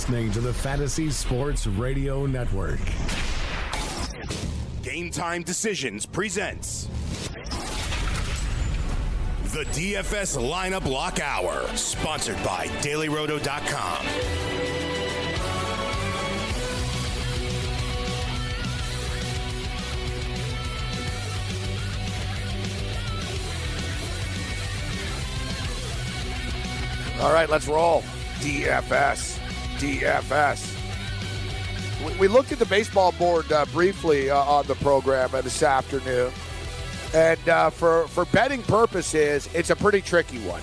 You're listening to the Fantasy Sports Radio Network. Game Time Decisions presents the DFS Lineup Lock Hour, sponsored by DailyRoto.com. All right, let's roll. DFS. DFS. We- We looked at the baseball board uh, briefly uh, on the program uh, this afternoon. And uh, for, for betting purposes, it's a pretty tricky one.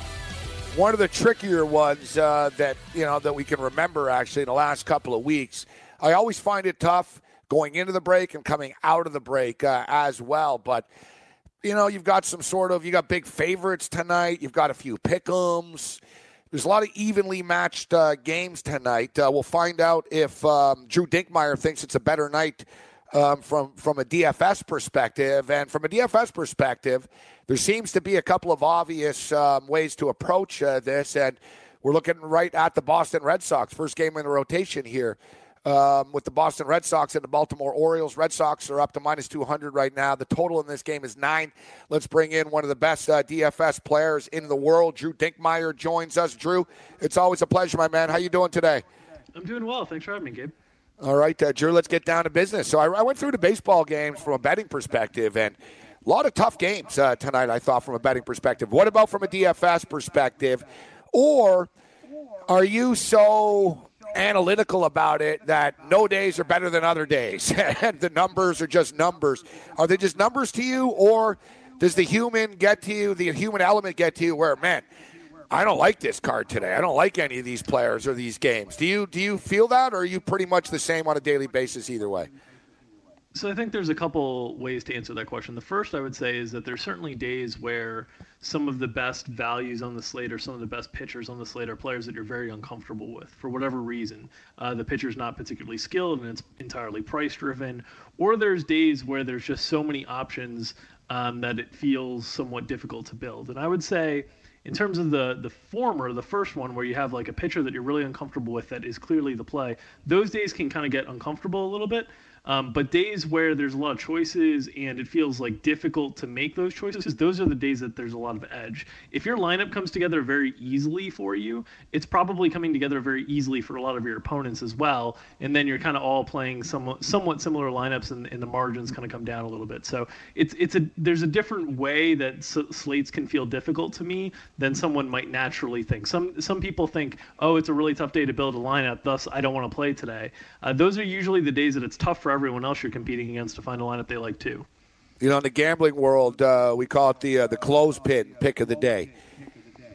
One of the trickier ones uh, that you know that we can remember actually in the last couple of weeks. I always find it tough going into the break and coming out of the break uh, as well. But you know, you've got some sort of you got big favorites tonight. You've got a few pick'ems. There's a lot of evenly matched uh, games tonight. Uh, we'll find out if um, Drew Dinkmeyer thinks it's a better night um, from from a DFS perspective. And from a DFS perspective, there seems to be a couple of obvious um, ways to approach uh, this. And we're looking right at the Boston Red Sox, first game in the rotation here. Um, with the Boston Red Sox and the Baltimore Orioles. Red Sox are up to minus 200 right now. The total in this game is nine. Let's bring in one of the best uh, DFS players in the world. Drew Dinkmeyer joins us. Drew, it's always a pleasure, my man. How you doing today? I'm doing well. Thanks for having me, Gabe. All right, uh, Drew, let's get down to business. So I, I went through the baseball games from a betting perspective, and a lot of tough games uh, tonight, I thought, from a betting perspective. What about from a DFS perspective? Or are you so analytical about it that no days are better than other days and the numbers are just numbers? Are they just numbers to you, or does the human get to you, the human element get to you where, man, I don't like this card today. I don't like any of these players or these games. Do you do you feel that, or are you pretty much the same on a daily basis either way? So I think there's a couple ways to answer that question. The first I would say is that there's certainly days where some of the best values on the slate or some of the best pitchers on the slate are players that you're very uncomfortable with for whatever reason. Uh, the pitcher's not particularly skilled and it's entirely price driven, or there's days where there's just so many options um, that it feels somewhat difficult to build. And I would say in terms of the the former, the first one where you have like a pitcher that you're really uncomfortable with that is clearly the play, those days can kind of get uncomfortable a little bit. Um, but days where there's a lot of choices and it feels like difficult to make those choices, those are the days that there's a lot of edge. If your lineup comes together very easily for you, it's probably coming together very easily for a lot of your opponents as well. And then you're kind of all playing somewhat somewhat similar lineups, and, and the margins kind of come down a little bit. So it's it's a there's a different way that slates can feel difficult to me than someone might naturally think. Some some people think, oh, it's a really tough day to build a lineup, thus I don't want to play today. Uh, those are usually the days that it's tough for everyone else you're competing against to find a lineup they like too. You know, in the gambling world, uh, we call it the uh, the clothespin pick of the day,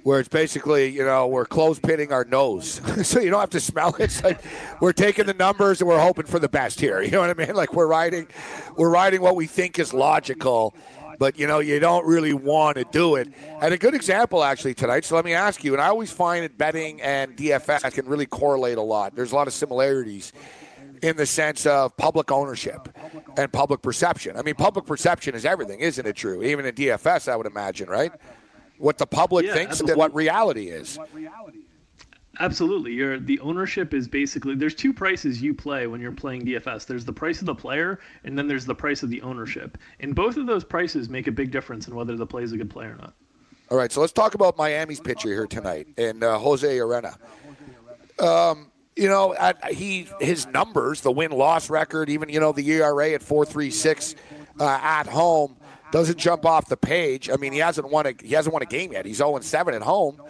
where it's basically you know we're clothespinning our nose, so you don't have to smell it. It's like we're taking the numbers and we're hoping for the best here. You know what I mean? Like we're riding, we're riding what we think is logical, but you know you don't really want to do it. And a good example actually tonight. So let me ask you. And I always find that betting and DFS can really correlate a lot. There's a lot of similarities in the sense of public ownership and public perception. I mean, public perception is everything, isn't it true? Even in DFS, I would imagine, right? What the public Yeah, thinks and what reality is. Absolutely. You're, the ownership is basically there's two prices you play when you're playing DFS. There's the price of the player and then there's the price of the ownership. And both of those prices make a big difference in whether the play is a good play or not. All right, so let's talk about Miami's pitcher here tonight, and uh, Jose Urena. Um, you know, he his numbers, the win loss record, even you know the ERA at four three six uh, at home doesn't jump off the page. I mean, he hasn't won a he hasn't won a game yet. He's zero seven at home,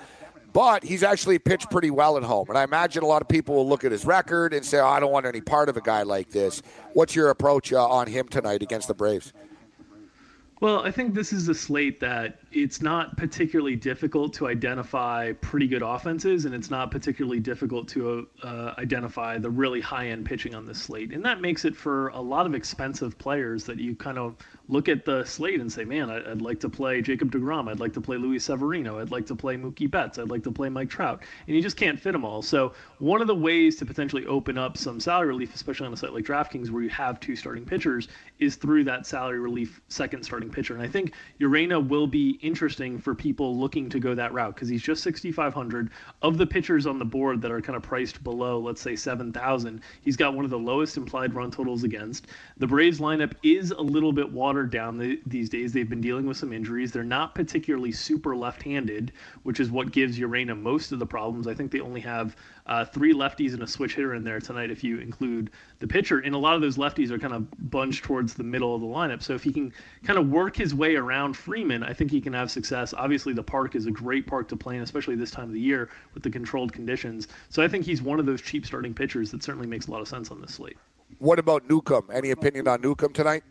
but he's actually pitched pretty well at home. And I imagine a lot of people will look at his record and say, oh, "I don't want any part of a guy like this." What's your approach uh, on him tonight against the Braves? Well, I think this is a slate that it's not particularly difficult to identify pretty good offenses, and it's not particularly difficult to uh, identify the really high end pitching on this slate. And that makes it for a lot of expensive players that you kind of look at the slate and say, man, I'd like to play Jacob DeGrom. I'd like to play Luis Severino. I'd like to play Mookie Betts. I'd like to play Mike Trout. And you just can't fit them all. So, one of the ways to potentially open up some salary relief, especially on a site like DraftKings where you have two starting pitchers, is through that salary relief second starting pitcher. And I think Urena will be interesting for people looking to go that route because he's just 6,500. Of the pitchers on the board that are kind of priced below, let's say 7,000, he's got one of the lowest implied run totals against. The Braves lineup is a little bit watered down the, these days. They've been dealing with some injuries. They're not particularly super left handed, which is what gives Urena most of the problems. I think they only have uh, three lefties and a switch hitter in there tonight if you include the pitcher. And a lot of those lefties are kind of bunched towards the middle of the lineup. So if he can kind of work his way around Freeman, I think he can have success. Obviously, the park is a great park to play in, especially this time of the year with the controlled conditions. So I think he's one of those cheap starting pitchers that certainly makes a lot of sense on this slate. What about Newcomb? Any opinion on Newcomb tonight?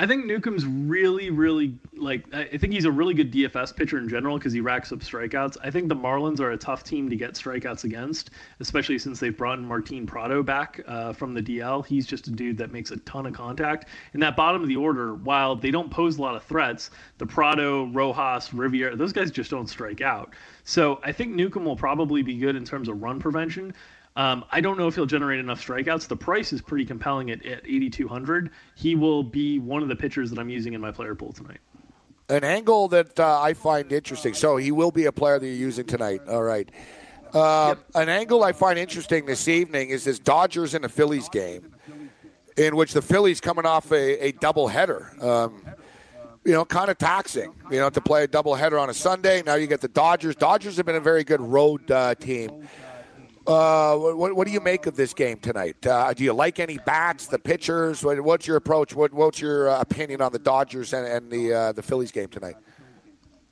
I think Newcomb's really, really like. I think he's a really good DFS pitcher in general because he racks up strikeouts. I think the Marlins are a tough team to get strikeouts against, especially since they've brought in Martin Prado back uh, from the DL. He's just a dude that makes a ton of contact. In that bottom of the order, while they don't pose a lot of threats, the Prado, Rojas, Rivera, those guys just don't strike out. So I think Newcomb will probably be good in terms of run prevention. Um, I don't know if he'll generate enough strikeouts. The price is pretty compelling at, at 8,200. He will be one of the pitchers that I'm using in my player pool tonight. An angle that uh, I find interesting. So he will be a player that you're using tonight. All right. Uh, yep. An angle I find interesting this evening is this Dodgers and the Phillies game, in which the Phillies coming off a, a doubleheader. Um, you know, kind of taxing, you know, to play a doubleheader on a Sunday. Now you get the Dodgers. Dodgers have been a very good road uh, team. Uh, what, what do you make of this game tonight? Uh, do you like any bats, the pitchers? What, what's your approach? What, what's your uh, opinion on the Dodgers and, and the uh, the Phillies game tonight?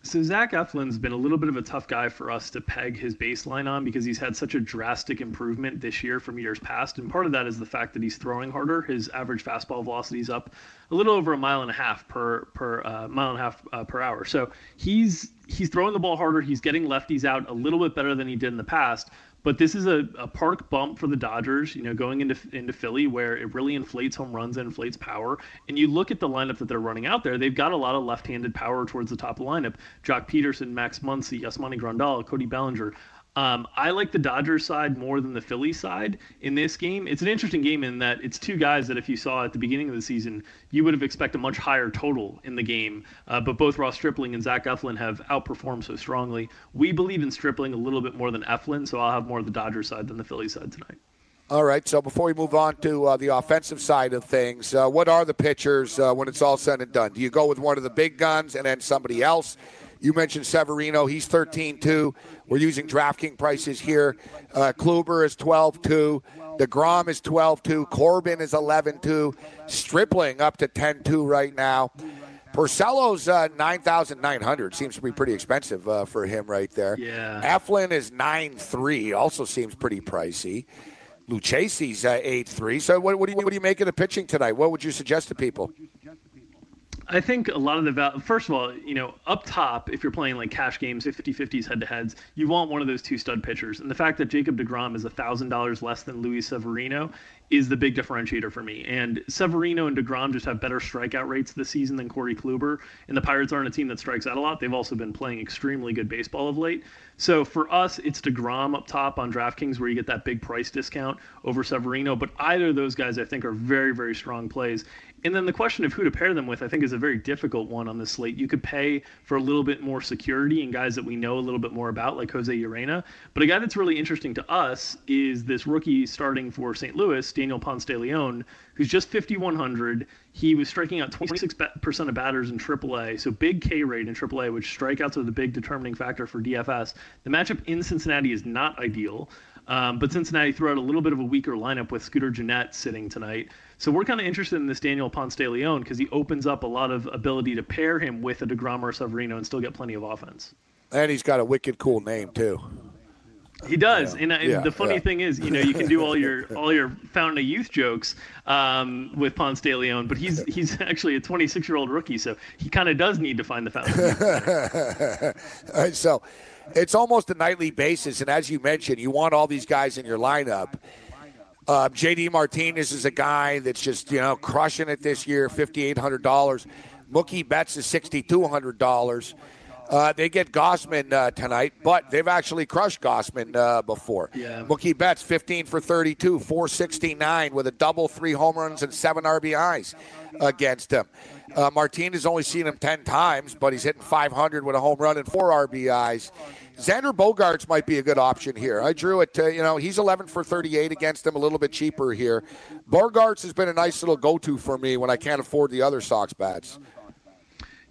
So Zach Eflin's been a little bit of a tough guy for us to peg his baseline on because he's had such a drastic improvement this year from years past, and part of that is the fact that he's throwing harder. His average fastball velocity is up a little over a mile and a half per per uh, mile and a half uh, per hour. So he's he's throwing the ball harder. He's getting lefties out a little bit better than he did in the past. But this is a, a park bump for the Dodgers, you know, going into into Philly where it really inflates home runs and inflates power. And you look at the lineup that they're running out there, they've got a lot of left-handed power towards the top of the lineup. Joc Pederson, Max Muncy, Yasmani Grandal, Cody Bellinger. Um, I like the Dodgers side more than the Phillies side in this game. It's an interesting game in that it's two guys that if you saw at the beginning of the season, you would have expected a much higher total in the game. Uh, but both Ross Stripling and Zach Eflin have outperformed so strongly. We believe in Stripling a little bit more than Eflin, so I'll have more of the Dodgers side than the Phillies side tonight. All right. So before we move on to uh, the offensive side of things, uh, what are the pitchers uh, when it's all said and done? Do you go with one of the big guns and then somebody else? You mentioned Severino. He's 13 2. We're using DraftKings prices here. Uh, Kluber is 12 2. DeGrom is 12 2. Corbin is 11 2. Stripling up to 10 2 right now. Porcello's uh, 9,900. Seems to be pretty expensive uh, for him right there. Yeah. Eflin is 9 3. Also seems pretty pricey. Lucchesi's uh, 8 3. So, what, what, do you, what do you make of the pitching tonight? What would you suggest to people? I think a lot of the first of all, you know, up top, if you're playing like cash games, 50-50s head to heads, you want one of those two stud pitchers. And the fact that Jacob DeGrom is thousand dollars less than Luis Severino is the big differentiator for me. And Severino and DeGrom just have better strikeout rates this season than Corey Kluber. And the Pirates aren't a team that strikes out a lot. They've also been playing extremely good baseball of late. So for us, it's DeGrom up top on DraftKings where you get that big price discount over Severino. But either of those guys, I think, are very, very strong plays. And then the question of who to pair them with, I think, is a very difficult one on this slate. You could pay for a little bit more security and guys that we know a little bit more about, like Jose Urena. But a guy that's really interesting to us is this rookie starting for St. Louis, Daniel Ponce de Leon, who's just 5,100. He was striking out 26% of batters in AAA, so big K rate in AAA, which strikeouts are the big determining factor for DFS. The matchup in Cincinnati is not ideal. Um, but Cincinnati threw out a little bit of a weaker lineup with Scooter Gennett sitting tonight. So we're kind of interested in this Daniel Ponce de Leon because he opens up a lot of ability to pair him with a DeGrom or Severino and still get plenty of offense. And he's got a wicked cool name, too. He does, and, and Yeah, the funny yeah. thing is, you know, you can do all your all your fountain of youth jokes um, with Ponce de Leon, but he's he's actually a 26 year old rookie, so he kind of does need to find the fountain. of youth. Uh, so it's almost a nightly basis. And as you mentioned, you want all these guys in your lineup. Uh, JD Martinez is a guy that's just, you know, crushing it this year, $5,800. Mookie Betts is $6,200. Uh, they get Gausman uh, tonight, but they've actually crushed Gausman uh, before. Yeah. Mookie Betts, 15 for 32, 469 with a double, three home runs, and seven RBIs against him. Uh, Martinez only seen him 10 times, but he's hitting 500 with a home run and four RBIs. Xander Bogaerts might be a good option here. I drew it, to, you know, he's 11 for 38 against him, a little bit cheaper here. Bogaerts has been a nice little go to for me when I can't afford the other Sox bats.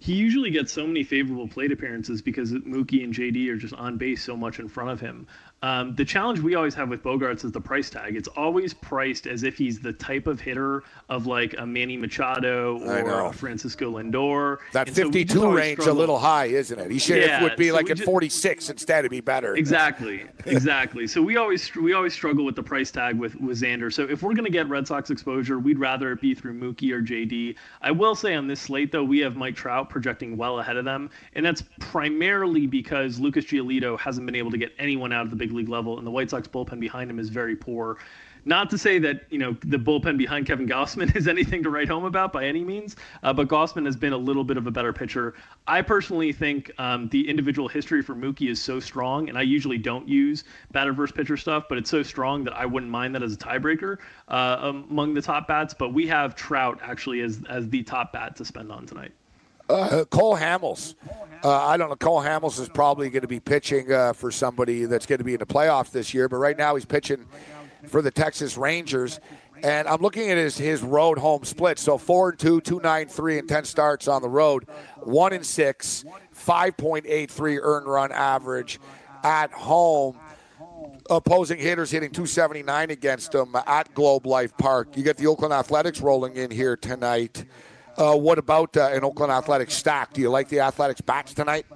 He usually gets so many favorable plate appearances because Mookie and JD are just on base so much in front of him. Um, the challenge we always have with Bogaerts is the price tag. It's always priced as if he's the type of hitter of like a Manny Machado or a Francisco Lindor. That And so we just 52 always range a little high, isn't it? He should Yeah, would be so like at ju- 46 instead. It'd be better. Exactly, exactly. So we always we always struggle with the price tag with with Xander. So if we're gonna get Red Sox exposure, we'd rather it be through Mookie or JD. I will say on this slate though, we have Mike Trout projecting well ahead of them, and that's primarily because Lucas Giolito hasn't been able to get anyone out of the big league level, and the White Sox bullpen behind him is very poor. Not to say that you know the bullpen behind Kevin Gausman is anything to write home about by any means, uh, but Gausman has been a little bit of a better pitcher. I personally think um, the individual history for Mookie is so strong, and I usually don't use batter versus pitcher stuff, but it's so strong that I wouldn't mind that as a tiebreaker uh, among the top bats. But we have Trout actually as as the top bat to spend on tonight. Uh, Cole Hamels. Uh, I don't know. Cole Hamels is probably going to be pitching uh, for somebody that's going to be in the playoffs this year, but right now he's pitching for the Texas Rangers. And I'm looking at his, his road home split. So four and two, two nine three, and ten starts on the road. One and six, five point eight three earned run average at home. Opposing hitters hitting 279 against them at Globe Life Park. You get the Oakland Athletics rolling in here tonight. Uh, what about uh, an Oakland Athletics stack? Do you like the Athletics bats tonight?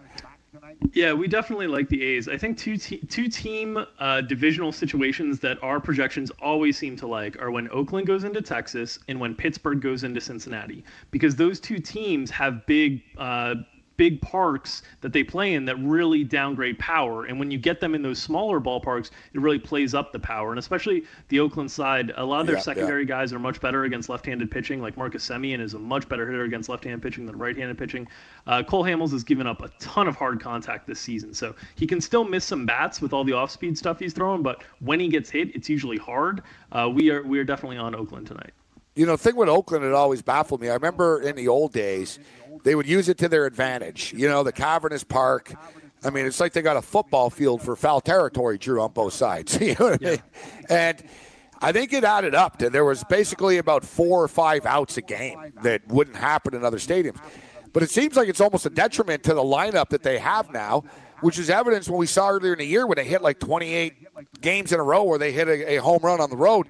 Yeah, we definitely like the A's. I think two te- two team uh, divisional situations that our projections always seem to like are when Oakland goes into Texas and when Pittsburgh goes into Cincinnati, because those two teams have big. Uh, big parks that they play in that really downgrade power. And when you get them in those smaller ballparks it really plays up the power. And especially the oakland side a lot of their Yeah, yeah. secondary guys are much better against left-handed pitching. Like marcus Semien is a much better hitter against left-handed pitching than right-handed pitching. Uh, cole hamels has given up a ton of hard contact this season. So he can still miss some bats with all the off-speed stuff he's throwing but when he gets hit it's usually hard. Uh, we are we are definitely on oakland tonight. You know, the thing with Oakland, it always baffled me. I remember in the old days, they would use it to their advantage. You know, the cavernous park. I mean, it's like they got a football field for foul territory, Drew, on both sides. you know what I mean? And I think it added up to there was basically about four or five outs a game that wouldn't happen in other stadiums. But it seems like it's almost a detriment to the lineup that they have now, which is evidence when we saw earlier in the year when they hit like 28 games in a row where they hit a, a home run on the road.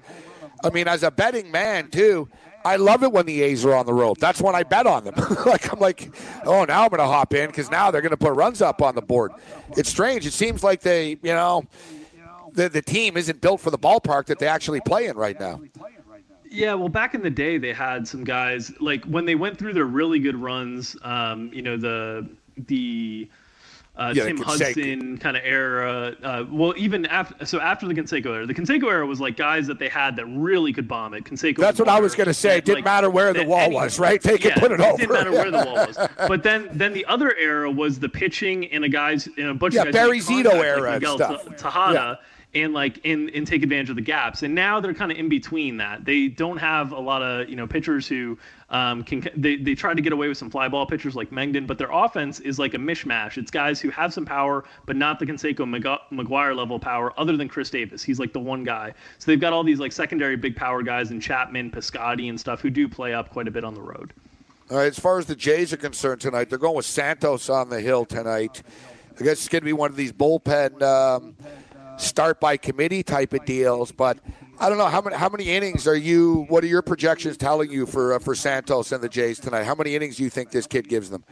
I mean, as a betting man too, I love it when the A's are on the road. That's when I bet on them. like I'm like, oh, now I'm going to hop in because now they're going to put runs up on the board. It's strange. It seems like they, you know, the the team isn't built for the ballpark that they actually play in right now. Yeah, well, back in the day, they had some guys like when they went through their really good runs. Um, you know, the the uh, Yeah, Tim Hudson kind of era. Uh, well, even after so after the Canseco era, the Canseco era was like guys that they had that really could bomb it. Canseco. That's what I was going to say. It didn't matter where the wall was, right? They could yeah, put it over. didn't matter where the wall was. But then, then the other era was the pitching and a guys, and a bunch Yeah, of guys Barry Zito contact, era like and Miguel stuff. Tejada, and like and and take advantage of the gaps. And now they're kind of in between that. They don't have a lot of you know pitchers who um, can. They they try to get away with some fly ball pitchers like Mengden, but their offense is like a mishmash. It's guys who have some power, but not the Canseco McGwire level power. Other than Khris Davis, he's like the one guy. So they've got all these like secondary big power guys and Chapman, Piscotti, and stuff who do play up quite a bit on the road. All right, as far as the Jays are concerned tonight, they're going with Santos on the hill tonight. I guess it's going to be one of these bullpen um, start by committee type of deals. But I don't know how many how many innings are you? What are your projections telling you for uh, for Santos and the Jays tonight? How many innings do you think this kid gives them?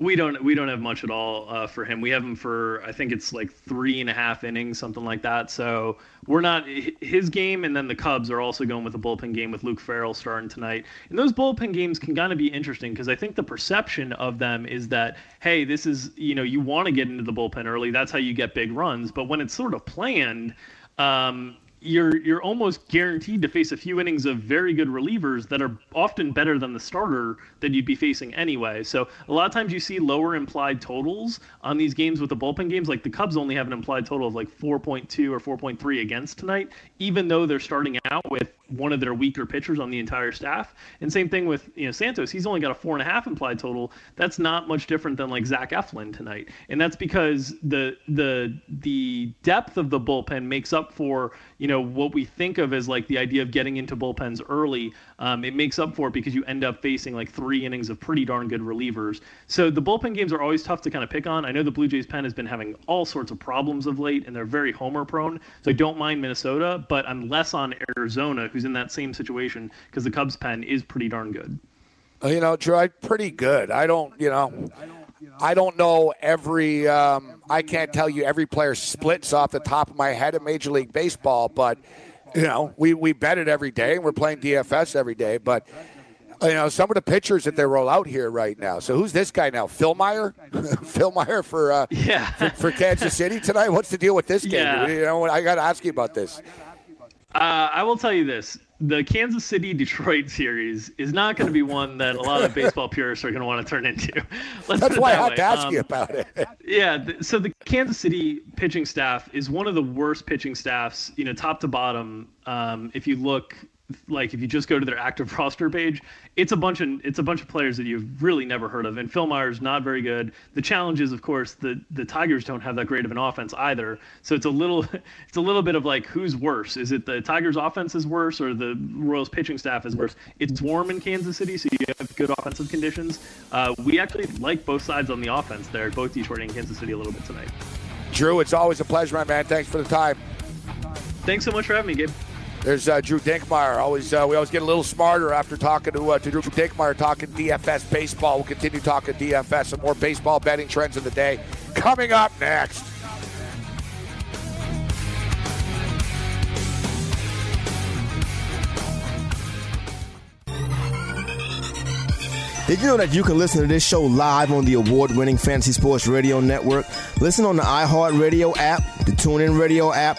We don't we don't have much at all uh, for him. We have him for I think it's like three and a half innings, something like that. So we're not his game, and then the Cubs are also going with a bullpen game with Luke Farrell starting tonight. And those bullpen games can kind of be interesting because I think the perception of them is that hey, this is you know you want to get into the bullpen early. That's how you get big runs. But when it's sort of planned. Um, you're you're almost guaranteed to face a few innings of very good relievers that are often better than the starter that you'd be facing anyway. So a lot of times you see lower implied totals on these games with the bullpen games. Like the Cubs only have an implied total of like 4.2 or 4.3 against tonight, even though they're starting out with one of their weaker pitchers on the entire staff. And same thing with you know Santos. He's only got a four and a half implied total. That's not much different than like Zach Eflin tonight. And that's because the the the depth of the bullpen makes up for you know what we think of as like the idea of getting into bullpens early. Um, it makes up for it because you end up facing like three innings of pretty darn good relievers. So the bullpen games are always tough to kind of pick on. I know the Blue Jays pen has been having all sorts of problems of late, and they're very homer prone. So I don't mind Minnesota, but I'm less on Arizona, who's in that same situation because the Cubs pen is pretty darn good. You know, Drew, I'm pretty good. I don't, you know. I don't know I don't know every. Um, I can't tell you every player splits off the top of my head in Major League Baseball, but you know, we we bet it every day, and we're playing DFS every day. But you know, some of the pitchers that they roll out here right now. So who's this guy now? Fillmyer, Fillmyer for uh, yeah for, for, Kansas City tonight. What's the deal with this game? Yeah. You know, I got to ask you about this. Uh, I will tell you this: the Kansas City Detroit series is not going to be one that a lot of baseball purists are going to want to turn into. Let's That's why that I have way. to ask um, you about it. yeah, th- so the Kansas City pitching staff is one of the worst pitching staffs, you know, top to bottom. Um, if you look like if you just go to their active roster page, it's a bunch of it's a bunch of players that you've really never heard of. And Fillmyer's not very good. The challenge is, of course, the the Tigers don't have that great of an offense either. So it's a little it's a little bit of like who's worse? Is it the Tigers' offense is worse or the Royals' pitching staff is worse? It's warm in Kansas City, so you have good offensive conditions. Uh, we actually like both sides on the offense there, both Detroit and Kansas City a little bit tonight. Drew, it's always a pleasure, my man. Thanks for the time. Thanks so much for having me, Gabe. There's uh, Drew Dinkmeyer. Always, uh, we always get a little smarter after talking to, uh, to Drew Dinkmeyer, talking DFS baseball. We'll continue talking DFS and more baseball betting trends of the day coming up next. Did you know that you can listen to this show live on the award winning Fantasy Sports Radio Network? Listen on the iHeartRadio app, the TuneIn Radio app,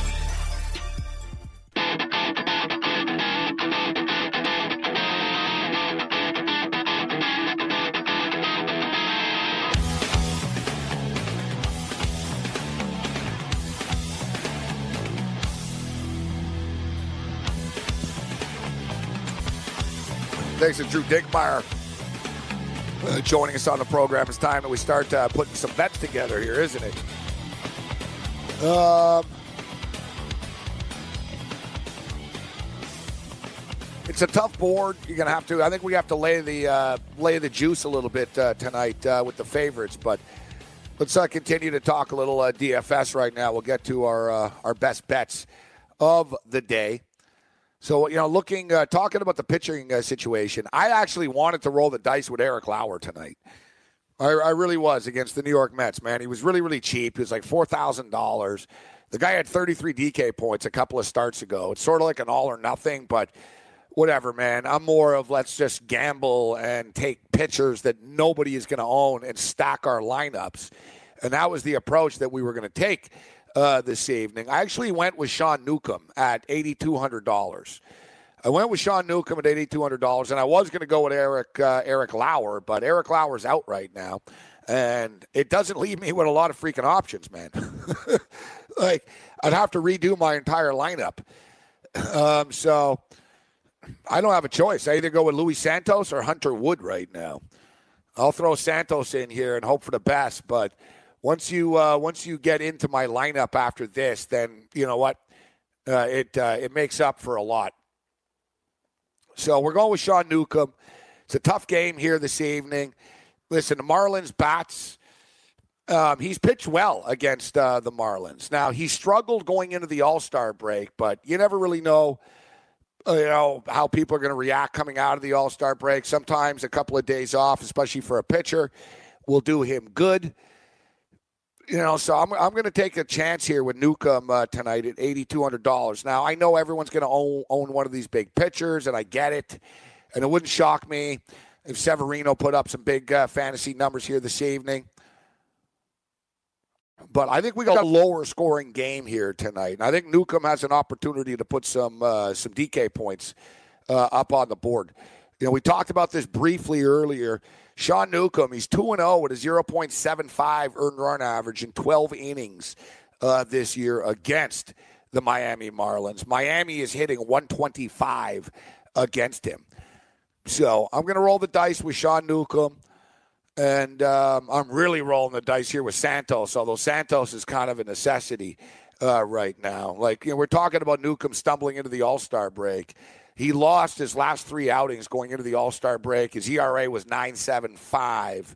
To Drew Dinkmeyer uh, joining us on the program. It's time that we start uh, putting some bets together here, isn't it? Um, it's a tough board. You're gonna have to. I think we have to lay the uh, lay the juice a little bit uh, tonight uh, with the favorites, but. Let's uh, continue to talk a little DFS right now. We'll get to our our best bets of the day. So, you know, looking, uh, talking about the pitching uh, situation, I actually wanted to roll the dice with Eric Lauer tonight. I, I, really was against the New York Mets, man. He was really, really cheap. He was like $4,000. The guy had 33 DK points a couple of starts ago. It's sort of like an all or nothing, but whatever, man. I'm more of let's just gamble and take pitchers that nobody is going to own and stack our lineups. And that was the approach that we were going to take uh, this evening. I actually went with Sean Newcomb at $8,200. I went with Sean Newcomb at $8,200, and I was going to go with Eric uh, Eric Lauer, but Eric Lauer's out right now, and it doesn't leave me with a lot of freaking options, man. like I'd have to redo my entire lineup. Um, so I don't have a choice. I either go with Luis Santos or Hunter Wood right now. I'll throw Santos in here and hope for the best. But once you uh, once you get into my lineup after this, then you know what uh, it uh, it makes up for a lot. So we're going with Sean Newcomb. It's a tough game here this evening. Listen, the Marlins bats. Um, he's pitched well against uh, the Marlins. Now he struggled going into the All Star break, but you never really know uh, you know how people are going to react coming out of the All Star break. Sometimes a couple of days off, especially for a pitcher, will do him good. You know, so I'm I'm going to take a chance here with Newcomb uh, tonight at eighty two hundred dollars. Now I know everyone's going to own own one of these big pitchers, and I get it, and it wouldn't shock me if Severino put up some big uh, fantasy numbers here this evening. But I think we got a lower scoring game here tonight. And I think Newcomb has an opportunity to put some uh, some DK points uh, up on the board. You know, we talked about this briefly earlier. Sean Newcomb, he's 2 0 with a 0.75 earned run average in 12 innings uh, this year against the Miami Marlins. Miami is hitting 125 against him. So I'm going to roll the dice with Sean Newcomb. And um, I'm really rolling the dice here with Santos, although Santos is kind of a necessity uh, right now. Like, you know, we're talking about Newcomb stumbling into the All Star break. He lost his last three outings going into the All Star break. His ERA was 9.75.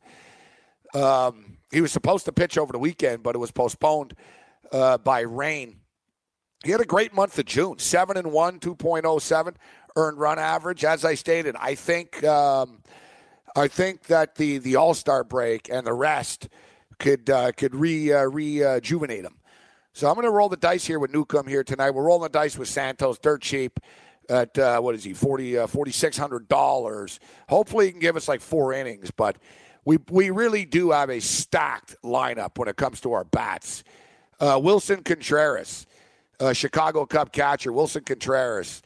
Um, he was supposed to pitch over the weekend, but it was postponed uh, by rain. He had a great month of June, seven and one, 2.07 earned run average. As I stated, I think um, I think that the the All Star break and the rest could uh, could re uh, rejuvenate him. So I'm going to roll the dice here with Newcomb here tonight. We're rolling the dice with Santos, dirt cheap at uh, what is he 40 uh, 4600 dollars. Hopefully he can give us like four innings, but we we really do have a stacked lineup when it comes to our bats. Uh, Willson Contreras, uh, Chicago Cub catcher wilson Contreras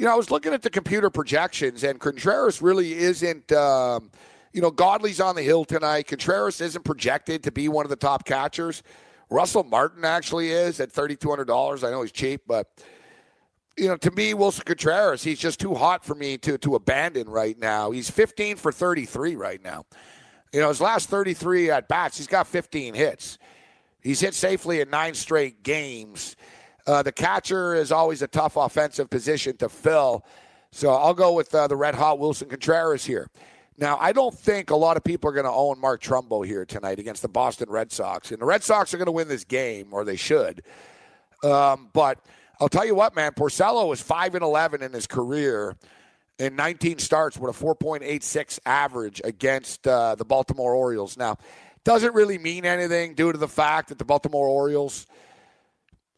you know, I was looking at the computer projections, and Contreras really isn't. Um, you know, Godley's on the hill tonight. Contreras isn't projected to be one of the top catchers. Russell Martin actually is at thirty two hundred dollars. I know he's cheap, but you know, to me, Willson Contreras, he's just too hot for me to to abandon right now. He's fifteen for thirty three right now. You know, his last thirty three at bats, he's got fifteen hits. He's hit safely in nine straight games. Uh, the catcher is always a tough offensive position to fill. So I'll go with uh, the red hot Willson Contreras here. Now, I don't think a lot of people are going to own Mark Trumbo here tonight against the Boston Red Sox. And the Red Sox are going to win this game, or they should. Um, but I'll tell you what, man, Porcello was 5 and 11 in his career in 19 starts with a 4.86 average against uh, the Baltimore Orioles. Now, doesn't really mean anything due to the fact that the Baltimore Orioles –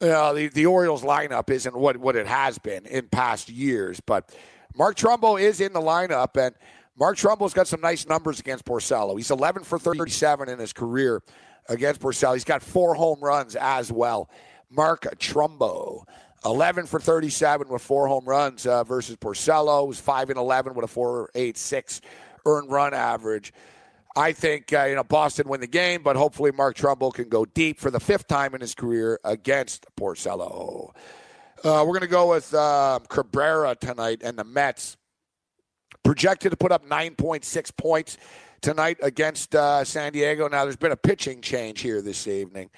uh, the, the Orioles lineup isn't what, what it has been in past years. But Mark Trumbo is in the lineup, and Mark Trumbo's got some nice numbers against Porcello. He's 11 for 37 in his career against Porcello. He's got four home runs as well. Mark Trumbo. 11 for 37 with four home runs uh, versus Porcello, who's 5 and 11 with a 4.86 earned run average. I think uh, you know Boston win the game, but hopefully Mark Trumbo can go deep for the fifth time in his career against Porcello. Uh, we're going to go with uh, Cabrera tonight and the Mets. Projected to put up 9.6 points tonight against uh, San Diego. Now, there's been a pitching change here this evening.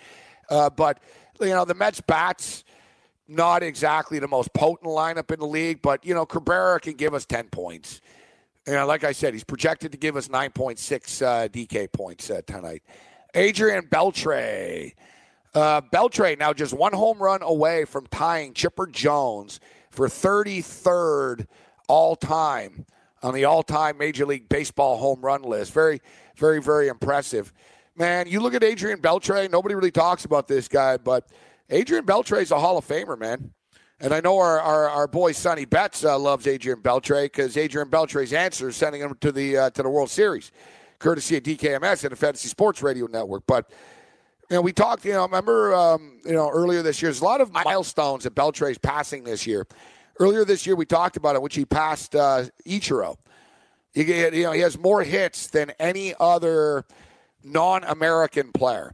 Uh, but, you know, the Mets bats, not exactly the most potent lineup in the league, but, you know, Cabrera can give us 10 points. You know, like I said, he's projected to give us 9.6 uh, DK points uh, tonight. Adrian Beltre. Uh, Beltre now just one home run away from tying Chipper Jones for 33rd all time on the all time Major League Baseball home run list. Very, very, very impressive. Man, you look at Adrian Beltre, nobody really talks about this guy, but Adrian Beltre is a Hall of Famer, man. And I know our, our, our boy Sonny Betts uh, loves Adrian Beltre because Adrian Beltre's answer is sending him to the uh, to the World Series, courtesy of DKMS and the Fantasy Sports Radio Network. But you know, we talked. You know, remember um, you know earlier this year. There's a lot of milestones that Beltre's passing this year. Earlier this year, we talked about it, which he passed uh, Ichiro. He, you know, he has more hits than any other non-American player.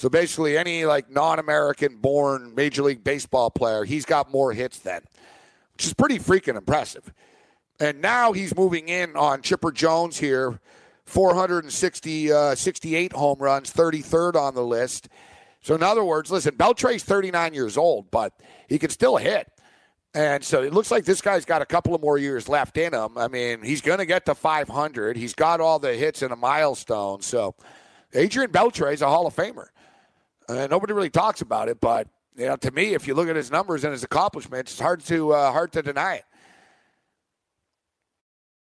So basically, any like non-American born Major League Baseball player, he's got more hits than, which is pretty freaking impressive. And now he's moving in on Chipper Jones here, 460, uh, 68 home runs, 33rd on the list. So, in other words, listen, Beltre's 39 years old, but he can still hit. And so it looks like this guy's got a couple of more years left in him. I mean, he's going to get to 500. He's got all the hits and a milestone. So Adrian Beltre is a Hall of Famer. Uh, nobody really talks about it, but you know, to me, if you look at his numbers and his accomplishments, it's hard to uh, hard to deny it.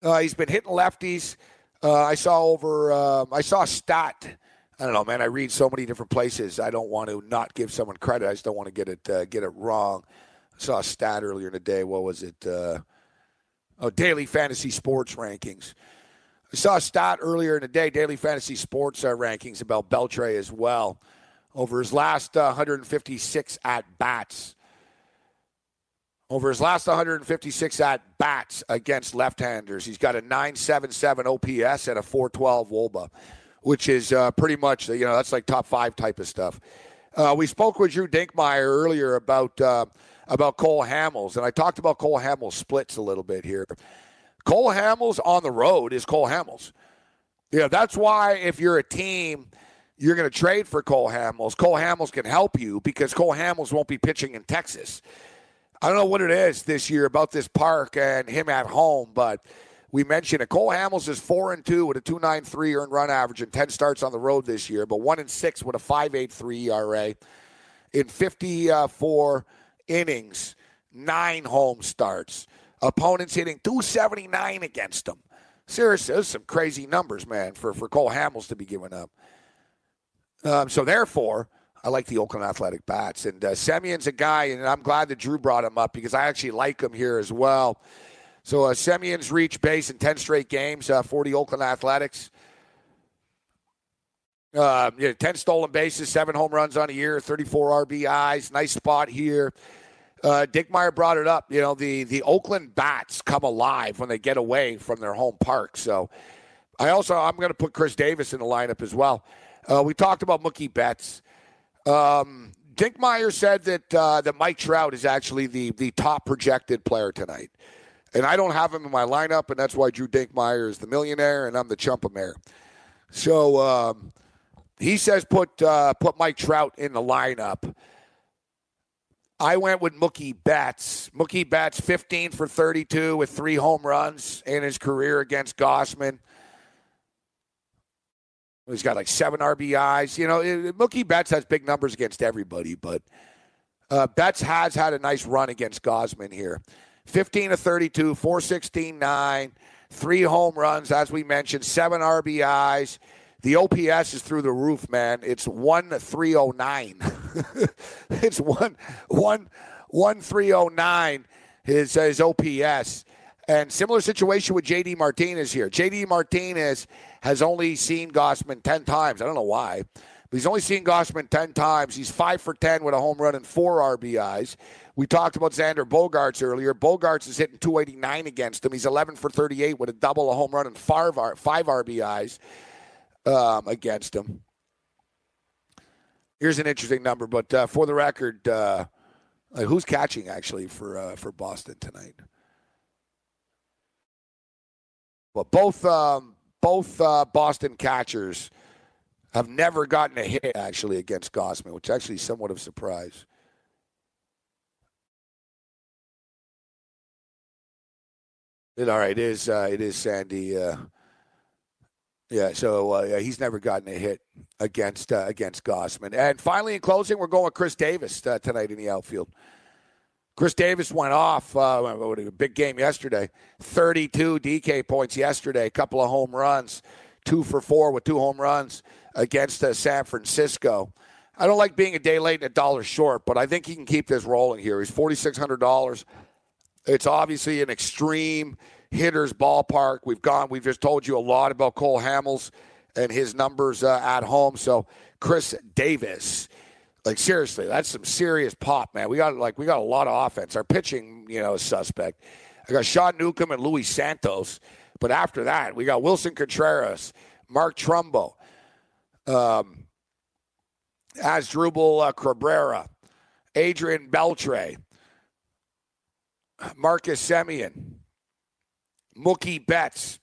Uh, he's been hitting lefties. Uh, I saw over. Um, I saw stat. I don't know, man. I read so many different places. I don't want to not give someone credit. I just don't want to get it uh, get it wrong. I saw a stat earlier in the day. What was it? Oh, daily fantasy sports rankings. I saw a stat earlier in the day. Daily fantasy sports rankings about Beltre as well. Over his last 156 at bats, over his last 156 at bats against left-handers, he's got a 977 OPS and a 412 WOBA, which is uh, pretty much you know that's like top five type of stuff. Uh, we spoke with Drew Dinkmeyer earlier about uh, about Cole Hamels, and I talked about Cole Hamels splits a little bit here. Cole Hamels on the road is Cole Hamels. Yeah, that's why if you're a team, you're going to trade for Cole Hamels. Cole Hamels can help you because Cole Hamels won't be pitching in Texas. I don't know what it is this year about this park and him at home, but we mentioned it. Cole Hamels is four and two with a two nine three earned run average and ten starts on the road this year, but one and six with a five eight three ERA in fifty four innings, nine home starts. Opponents hitting 279 against him. Seriously, those some crazy numbers, man, for, for Cole Hamels to be giving up. Um, so therefore, I like the Oakland Athletic bats. And uh, Semien's a guy, and I'm glad that Drew brought him up because I actually like him here as well. So uh, Semien's reached base in 10 straight games uh, for the Oakland Athletics. Uh, yeah, 10 stolen bases, seven home runs on a year, 34 RBIs. Nice spot here. Uh, Dinkmeyer brought it up. You know, the, the Oakland bats come alive when they get away from their home park. So I also, I'm going to put Khris Davis in the lineup as well. Uh, we talked about Mookie Betts. Um, Dinkmeyer said that uh, that Mike Trout is actually the the top projected player tonight, and I don't have him in my lineup, and that's why Drew Dinkmeyer is the millionaire, and I'm the chumpamer. So um, he says put uh, put Mike Trout in the lineup. I went with Mookie Betts. Mookie Betts, 15 for 32 with three home runs in his career against Gausman. He's got like seven RBIs. You know, Mookie Betts has big numbers against everybody, but uh, Betts has had a nice run against Gausman here. 15 to 32, 416 9, three home runs, as we mentioned, seven RBIs. The OPS is through the roof, man. It's 1309. it's 1 1 1309 his his OPS. And similar situation with JD Martinez here. JD Martinez has only seen Gausman 10 times. I don't know why. But he's only seen Gausman 10 times. He's 5 for 10 with a home run and 4 RBIs. We talked about Xander Bogaerts earlier. Bogaerts is hitting 289 against him. He's 11 for 38 with a double, a home run, and five, five RBIs um, against him. Here's an interesting number, but uh, for the record, uh, who's catching actually for uh, for Boston tonight? Well, both um, both uh, Boston catchers have never gotten a hit actually against Gausman, which is actually somewhat of a surprise. It, all right, it is uh, it is Sandy. Uh, yeah, so uh, he's never gotten a hit against uh, against Gausman. And finally, in closing, we're going with Khris Davis uh, tonight in the outfield. Khris Davis went off. Uh, a big game yesterday. 32 DK points yesterday. A couple of home runs. Two for four with two home runs against uh, San Francisco. I don't like being a day late and a dollar short, but I think he can keep this rolling here. He's $4,600. It's obviously an extreme hitter's ballpark. We've gone, we've just told you a lot about Cole Hamels and his numbers uh, at home. So, Khris Davis like seriously, that's some serious pop, man. We got like we got a lot of offense. Our pitching, you know, is suspect. I got Sean Newcomb and Luis Santos, but after that, we got Willson Contreras, Mark Trumbo, um, Asdrubal uh, Cabrera, Adrian Beltre, Marcus Semien, Mookie Betts,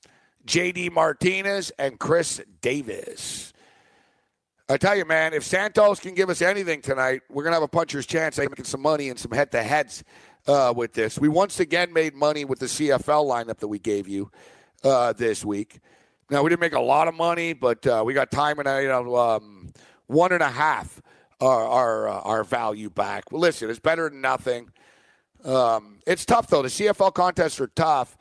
JD Martinez, and Khris Davis. I tell you, man, if Santos can give us anything tonight, we're to have a puncher's chance at making some money and some head to heads uh, with this. We once again made money with the CFL lineup that we gave you uh, this week. Now, we didn't make a lot of money, but uh, we got time and, you know, um, one and a half our, our, uh, our value back. Well, listen, it's better than nothing. Um, it's tough, though. The CFL contests are tough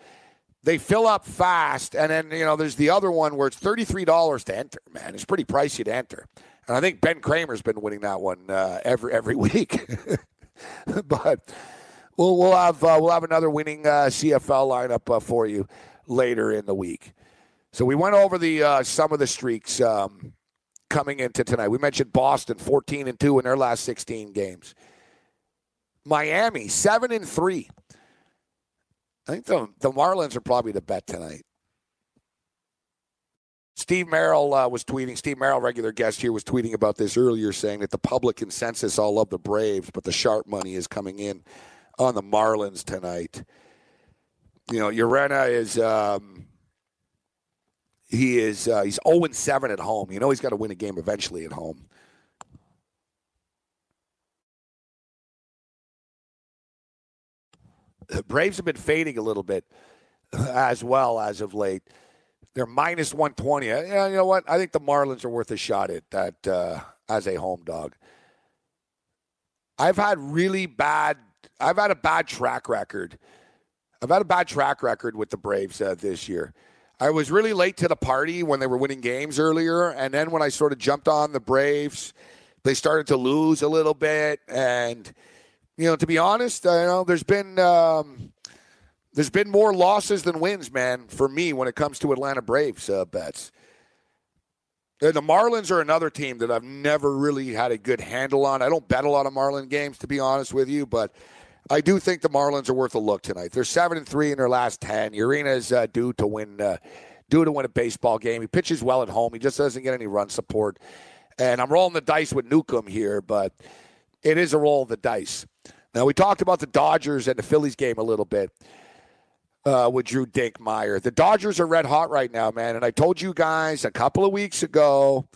they fill up fast, and then you know there's the other one where it's thirty three dollars to enter. Man, it's pretty pricey to enter, and I think Ben Kramer's been winning that one uh, every every week. but we'll we'll have uh, we'll have another winning uh, CFL lineup uh, for you later in the week. So we went over the uh, some of the streaks um, coming into tonight. We mentioned Boston fourteen and two in their last sixteen games. Miami seven and three I think the, the Marlins are probably the bet tonight. Steve Merrill uh, was tweeting. Steve Merrill, regular guest here, was tweeting about this earlier, saying that the public consensus all love the Braves, but the sharp money is coming in on the Marlins tonight. You know, Urena is um, he is uh, he's oh seven at home. You know, he's got to win a game eventually at home. Braves have been fading a little bit as well as of late. They're minus 120. Yeah, you know what? I think the Marlins are worth a shot at that uh, as a home dog. I've had really bad. I've had a bad track record. I've had a bad track record with the Braves uh, this year. I was really late to the party when they were winning games earlier, and then when I sort of jumped on the Braves, they started to lose a little bit, and you know, to be honest, uh, you know, there's been um, there's been more losses than wins, man, for me when it comes to Atlanta Braves uh, bets. And the Marlins are another team that I've never really had a good handle on. I don't bet a lot of Marlin games, to be honest with you, but I do think the Marlins are worth a look tonight. They're seven and three in their last ten. Urena's uh, due to win, uh, due to win a baseball game. He pitches well at home. He just doesn't get any run support. And I'm rolling the dice with Newcomb here, but it is a roll of the dice. Now, we talked about the Dodgers and the Phillies game a little bit uh, with Drew Dinkmeyer. The Dodgers are red hot right now, man. And I told you guys a couple of weeks ago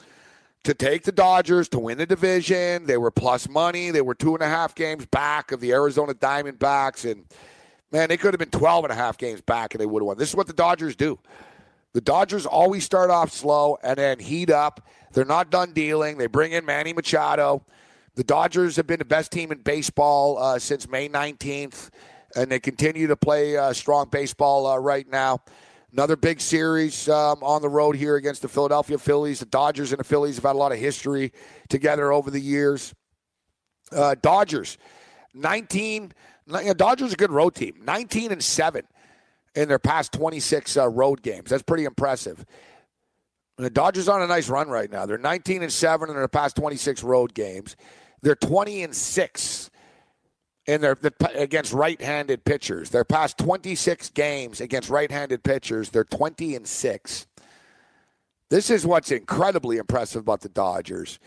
to take the Dodgers to win the division. They were plus money. They were two and a half games back of the Arizona Diamondbacks. And, man, they could have been 12 and a half games back and they would have won. This is what the Dodgers do. The Dodgers always start off slow and then heat up. They're not done dealing. They bring in Manny Machado. The Dodgers have been the best team in baseball uh, since May 19th, and they continue to play uh, strong baseball uh, right now. Another big series um, on the road here against the Philadelphia Phillies. The Dodgers and the Phillies have had a lot of history together over the years. Uh, Dodgers, 19. Dodgers a good road team, 19 and 7 in their past 26 uh, road games. That's pretty impressive. The Dodgers on a nice run right now. They're 19 and 7 in their past 26 road games. They're 20 and 6 in their against right-handed pitchers. Their past 26 games against right-handed pitchers, they're 20 and 6. This is what's incredibly impressive about the Dodgers.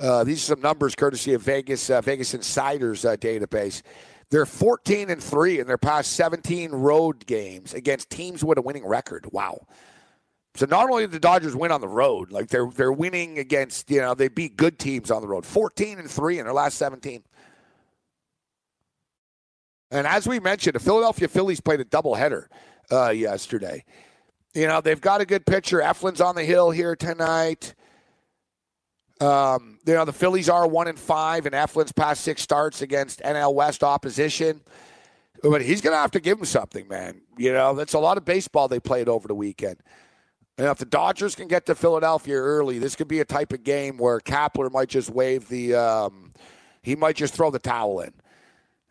Uh, these are some numbers courtesy of Vegas uh, Vegas Insiders uh, database. They're 14 and 3 in their past 17 road games against teams with a winning record. Wow. So not only did the Dodgers win on the road, like they're they're winning against you know they beat good teams on the road, fourteen and three in their last seventeen. And as we mentioned, the Philadelphia Phillies played a doubleheader uh, yesterday. You know they've got a good pitcher. Eflin's on the hill here tonight. Um, you know the Phillies are one and five, and Eflin's past six starts against NL West opposition. But he's going to have to give him something, man. You know that's a lot of baseball they played over the weekend. And if the Dodgers can get to Philadelphia early, this could be a type of game where Kapler might just wave the, um, he might just throw the towel in.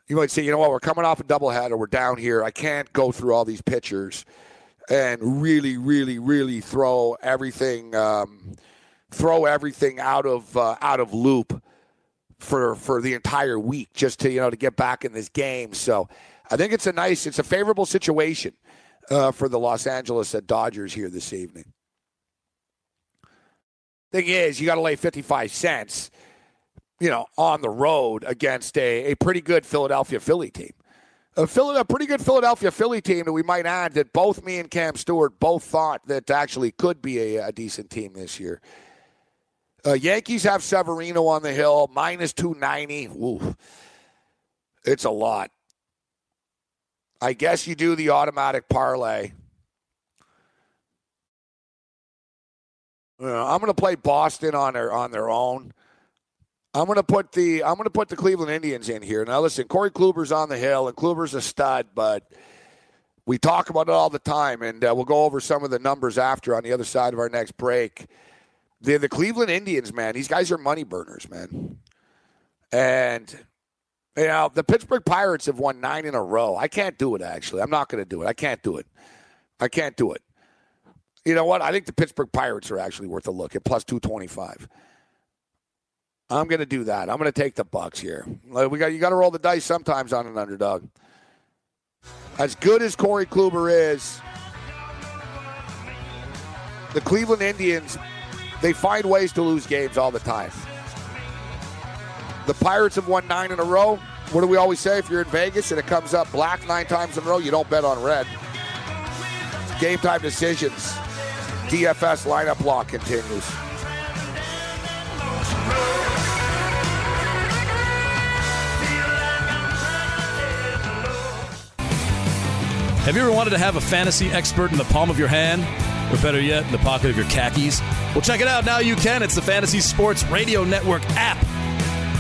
You might say, you know what, we're coming off a doubleheader, or we're down here. I can't go through all these pitchers and really, really, really throw everything, um, throw everything out of uh, out of loop for for the entire week just to you know to get back in this game. So I think it's a nice, it's a favorable situation uh, for the Los Angeles Dodgers here this evening. Thing is, you got to lay 55 cents, you know, on the road against a, a pretty good Philadelphia Philly team. a, Philly, a pretty good Philadelphia Philly team that we might add that both me and Cam Stewart both thought that actually could be a, a decent team this year. Uh, Yankees have Severino on the hill, minus 290. Ooh, it's a lot. I guess you do the automatic parlay. Uh, I'm going to play Boston on their on their own. I'm going to put the I'm going to put the Cleveland Indians in here. Now listen, Corey Kluber's on the hill, and Kluber's a stud, but we talk about it all the time, and uh, we'll go over some of the numbers after on the other side of our next break. The the Cleveland Indians, man, these guys are money burners, man, and you know the Pittsburgh Pirates have won nine in a row. I can't do it. Actually, I'm not going to do it. I can't do it. I can't do it. You know what? I think the Pittsburgh Pirates are actually worth a look at plus 225. I'm going to do that. I'm going to take the Bucks here. We got you got to roll the dice sometimes on an underdog. As good as Corey Kluber is, the Cleveland Indians they find ways to lose games all the time. The Pirates have won nine in a row. What do we always say? If you're in Vegas and it comes up black nine times in a row, you don't bet on red. Game time decisions. DFS lineup lock continues. Have you ever wanted to have a fantasy expert in the palm of your hand? Or better yet, in the pocket of your khakis? Well, check it out. Now you can. It's the Fantasy Sports Radio Network app.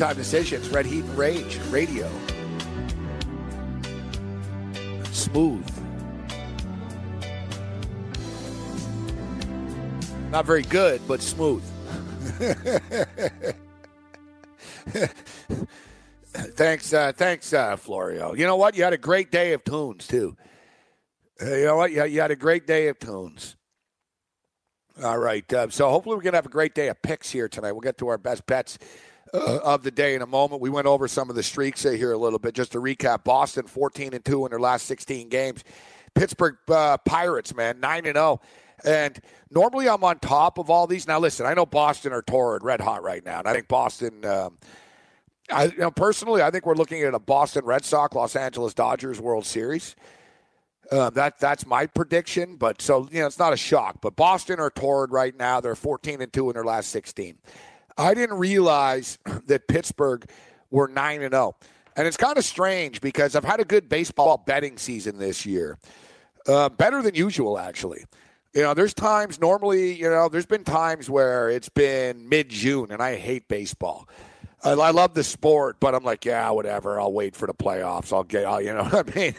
Time decisions, Red Heat and Rage, radio. Smooth. Not very good, but smooth. thanks, uh, thanks, uh, Florio. You know what? You had a great day of tunes too. Uh, you know what? You, you had a great day of tunes. All right. Uh, so hopefully we're gonna have a great day of picks here tonight. We'll get to our best bets uh, of the day in a moment. We went over some of the streaks here a little bit. Just to recap: Boston 14 and two in their last 16 games. Pittsburgh uh, Pirates, man, nine and zero. And normally I'm on top of all these. Now listen, I know Boston are torrid, red hot right now, and I think Boston. Um, I you know, personally, I think we're looking at a Boston Red Sox, Los Angeles Dodgers World Series. Um, that that's my prediction, but so you know it's not a shock. But Boston are torrid right now. They're 14 and two in their last 16. I didn't realize that Pittsburgh were 9 and 0. And it's kind of strange because I've had a good baseball betting season this year. Uh, better than usual, actually. You know, there's times normally, you know, there's been times where it's been mid June and I hate baseball. I, I, love the sport, but I'm like, yeah, whatever. I'll wait for the playoffs. I'll get, I'll, you know, what I mean,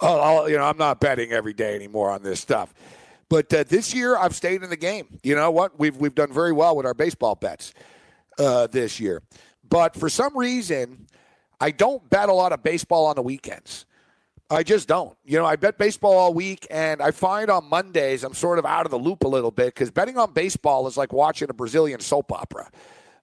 I'll, I'll, you know, I'm not betting every day anymore on this stuff. But uh, this year, I've stayed in the game. You know what? We've we've done very well with our baseball bets uh, this year. But for some reason, I don't bet a lot of baseball on the weekends. I just don't. You know, I bet baseball all week, and I find on Mondays I'm sort of out of the loop a little bit because betting on baseball is like watching a Brazilian soap opera.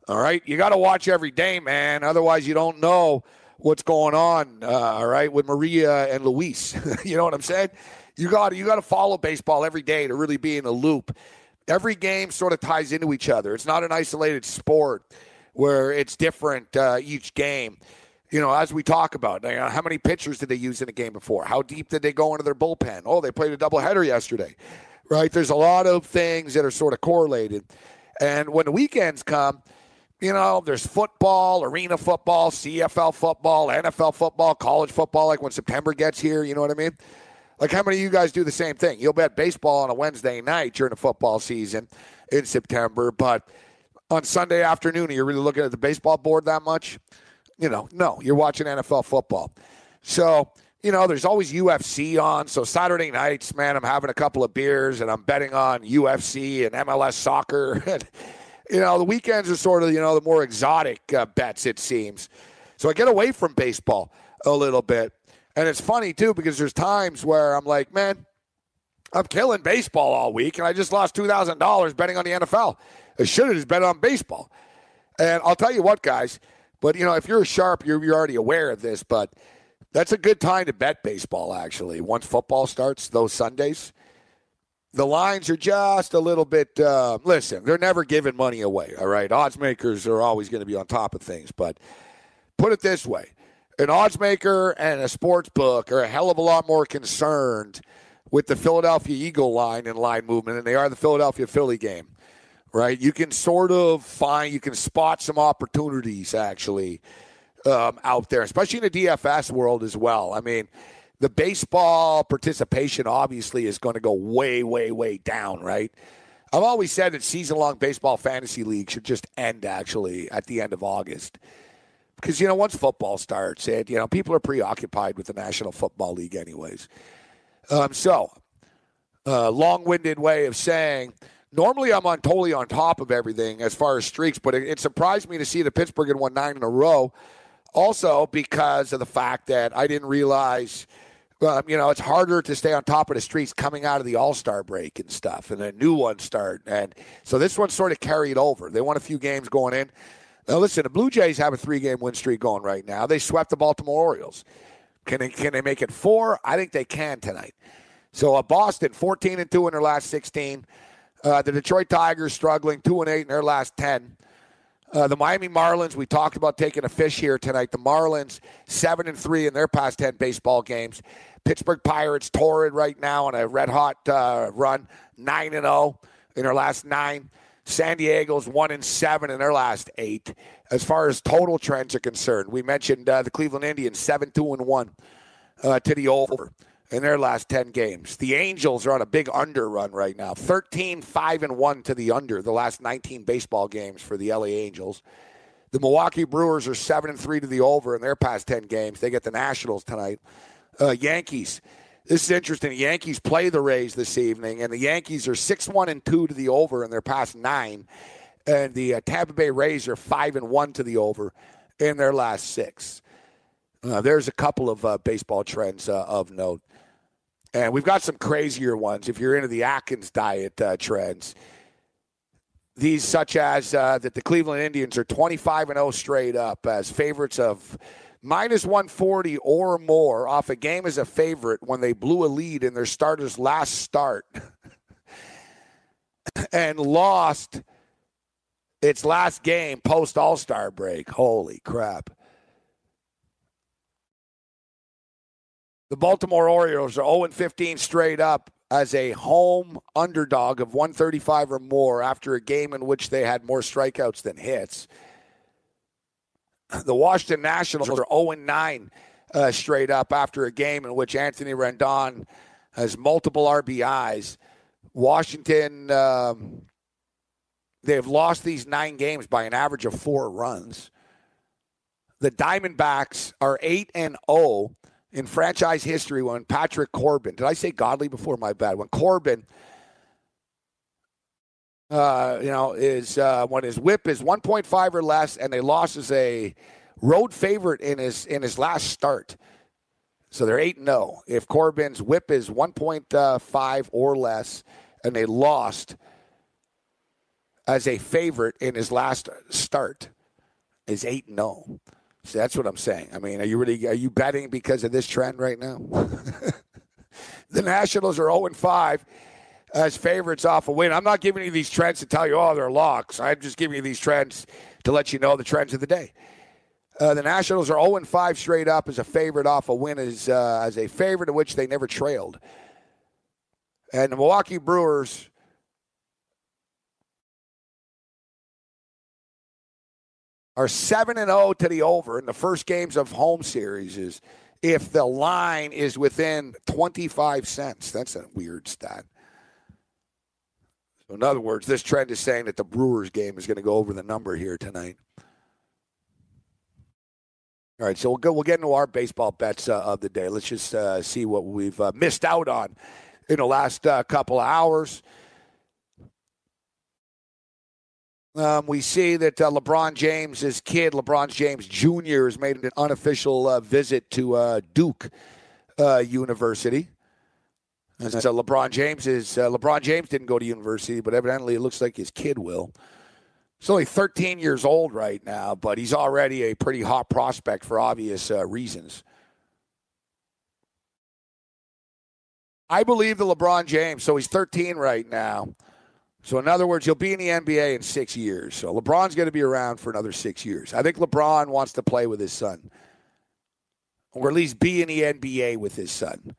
All right, you got to watch every day, man. Otherwise, you don't know what's going on. Uh, all right, with Maria and Luis, you know what I'm saying? You got you got to follow baseball every day to really be in the loop every game sort of ties into each other. It's not an isolated sport where it's different uh, each game. You know, as we talk about, you know, how many pitchers did they use in a game before? How deep did they go into their bullpen? Oh, they played a doubleheader yesterday, right? There's a lot of things that are sort of correlated. And when the weekends come, you know, there's football, arena football, CFL football, NFL football, college football, like when September gets here, you know what I mean? Like, how many of you guys do the same thing? You'll bet baseball on a Wednesday night during the football season in September, but on Sunday afternoon, are you really looking at the baseball board that much? You know, no, you're watching NFL football. So, you know, there's always UFC on. So Saturday nights, man, I'm having a couple of beers and I'm betting on UFC and MLS soccer. you know, the weekends are sort of, you know, the more exotic uh, bets, it seems. So I get away from baseball a little bit. And it's funny, too, because there's times where I'm like, man, I'm killing baseball all week, and I just lost $2,000 betting on the NFL. I should have just bet on baseball. And I'll tell you what, guys, but, you know, if you're a sharp, you're, you're already aware of this, but that's a good time to bet baseball, actually, once football starts, those Sundays. The lines are just a little bit, uh, listen, they're never giving money away, all right? Odds makers are always going to be on top of things, but put it this way an odds maker and a sports book are a hell of a lot more concerned with the Philadelphia Eagle line and line movement than they are the Philadelphia Philly game, right? You can sort of find, you can spot some opportunities actually um, out there, especially in the DFS world as well. I mean, the baseball participation obviously is going to go way, way, way down, right? I've always said that season long baseball fantasy league should just end actually at the end of August. Because, you know, once football starts, it, you know, people are preoccupied with the National Football League, anyways. Um, so, uh, long winded way of saying, normally I'm on totally on top of everything as far as streaks, but it, it surprised me to see the Pittsburgh had won nine in a row also, because of the fact that I didn't realize, um, you know, it's harder to stay on top of the streets coming out of the All Star break and stuff, and a new one start. And so this one sort of carried over. They won a few games going in. Now, listen, the Blue Jays have a three game win streak going right now. They swept the Baltimore Orioles. Can they, can they make it four? I think they can tonight. So, uh, Boston, 14 and 2 in their last 16. Uh, the Detroit Tigers struggling, 2 and 8 in their last 10. Uh, the Miami Marlins, we talked about taking a fish here tonight. The Marlins, seven and three in their past ten baseball games. Pittsburgh Pirates torrid right now on a red hot uh, run, nine and 0 in their last nine. San Diego's one and seven in their last eight. As far as total trends are concerned, we mentioned uh, the Cleveland Indians seven two and one uh, to the over in their last 10 games. The Angels are on a big under run right now 13 5 and 1 to the under the last 19 baseball games for the LA Angels. The Milwaukee Brewers are 7 and 3 to the over in their past 10 games. They get the Nationals tonight. Uh, Yankees. This is interesting. The Yankees play the Rays this evening, and the Yankees are 6 1 and 2 to the over in their past nine. And the uh, Tampa Bay Rays are 5 and 1 to the over in their last six. Uh, there's a couple of uh, baseball trends uh, of note. And we've got some crazier ones if you're into the Atkins diet uh, trends. These, such as uh, that the Cleveland Indians are 25 and 0 straight up as favorites of minus 140 or more off a game as a favorite when they blew a lead in their starter's last start and lost its last game post All Star break. Holy crap. The Baltimore Orioles are 0 15 straight up as a home underdog of 135 or more after a game in which they had more strikeouts than hits. The Washington Nationals are 0 9 uh, straight up after a game in which Anthony Rendon has multiple RBIs. Washington, um, they have lost these nine games by an average of four runs. The Diamondbacks are 8 and 0 in franchise history when Patrick Corbin, did I say godly before? My bad. When Corbin, uh, you know, is uh, when his whip is 1.5 or less, and they lost as a road favorite in his in his last start. So they're eight and zero. If Corbin's whip is 1.5 or less, and they lost as a favorite in his last start, is eight and zero. See, that's what I'm saying. I mean, are you really are you betting because of this trend right now? the Nationals are 0 and 5 as favorites off a win. I'm not giving you these trends to tell you, oh, they're locks. I'm just giving you these trends to let you know the trends of the day. Uh, the Nationals are 0 5 straight up as a favorite off a win as, uh, as a favorite in which they never trailed. And the Milwaukee Brewers are 7 and 0 to the over in the first games of home series is if the line is within 25 cents. That's a weird stat. So in other words, this trend is saying that the Brewers game is going to go over the number here tonight. All right, so we'll go. We'll get into our baseball bets uh, of the day. Let's just uh, see what we've uh, missed out on in the last uh, couple of hours. Um, we see that uh, LeBron James's kid, LeBron James Jr., has made an unofficial uh, visit to Duke University. So LeBron James is LeBron James didn't go to university, but evidently it looks like his kid will. He's only 13 years old right now, but he's already a pretty hot prospect for obvious uh, reasons. I believe the LeBron James, so he's 13 right now. So, in other words, he'll be in the NBA in six years. So, LeBron's going to be around for another six years. I think LeBron wants to play with his son, or at least be in the NBA with his son.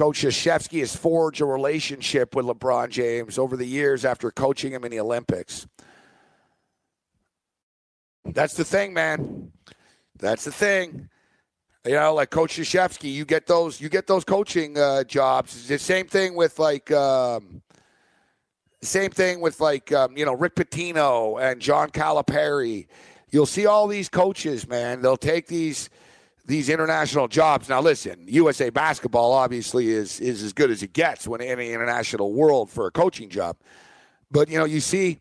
Coach Krzyzewski has forged a relationship with LeBron James over the years after coaching him in the Olympics. That's the thing, man. That's the thing. You know, like Coach Krzyzewski, you get those, you get those coaching uh, jobs. It's the same thing with like, um, same thing with like, um, you know, Rick Pitino and John Calipari. You'll see all these coaches, man. They'll take these these international jobs. Now, listen, USA basketball obviously is is as good as it gets when in international world for a coaching job. But you know, you see,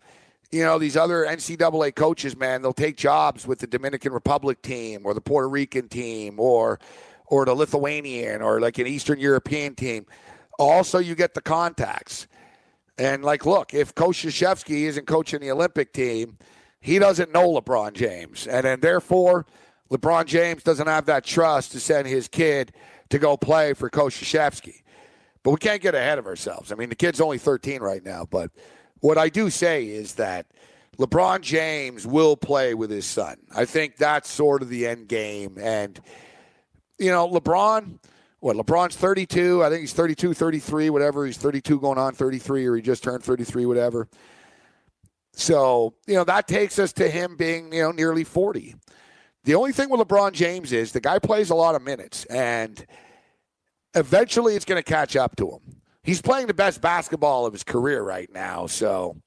you know, these other NCAA coaches, man, they'll take jobs with the Dominican Republic team or the Puerto Rican team or or the Lithuanian or like an Eastern European team. Also, you get the contacts. And like, look, if Coach isn't coaching the Olympic team, he doesn't know LeBron James, and then therefore LeBron James doesn't have that trust to send his kid to go play for Coach Krzyzewski. But we can't get ahead of ourselves. I mean, the kid's only 13 right now. But what I do say is that LeBron James will play with his son. I think that's sort of the end game. And, you know, LeBron, what, LeBron's 32. I think he's 32, 33, whatever. He's 32 going on 33, or he just turned 33, whatever. So, you know, that takes us to him being, you know, nearly 40. The only thing with LeBron James is the guy plays a lot of minutes, and eventually it's going to catch up to him. He's playing the best basketball of his career right now, so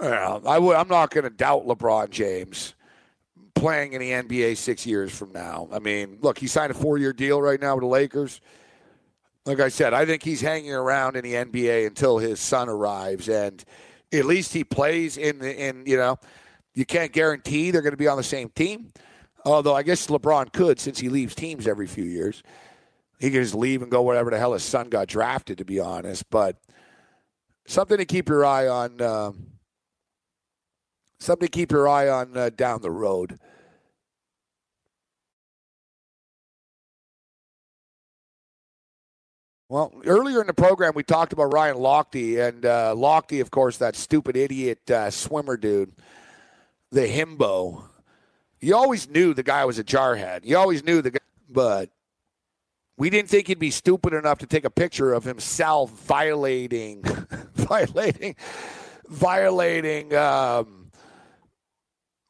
uh, I would. I'm not going to doubt LeBron James playing in the NBA six years from now. I mean, look, he signed a four-year deal right now with the Lakers. Like I said, I think he's hanging around in the NBA until his son arrives, and at least he plays in the in you know you can't guarantee they're going to be on the same team. Although I guess LeBron could since he leaves teams every few years. He can just leave and go wherever the hell his son got drafted, to be honest. But something to keep your eye on. Uh, something to keep your eye on uh, down the road. Well, earlier in the program, we talked about Ryan Lochte, and uh, Lochte, of course, that stupid idiot uh, swimmer dude the himbo. You always knew the guy was a jarhead. You always knew the guy, but we didn't think he'd be stupid enough to take a picture of himself violating, violating, violating, um,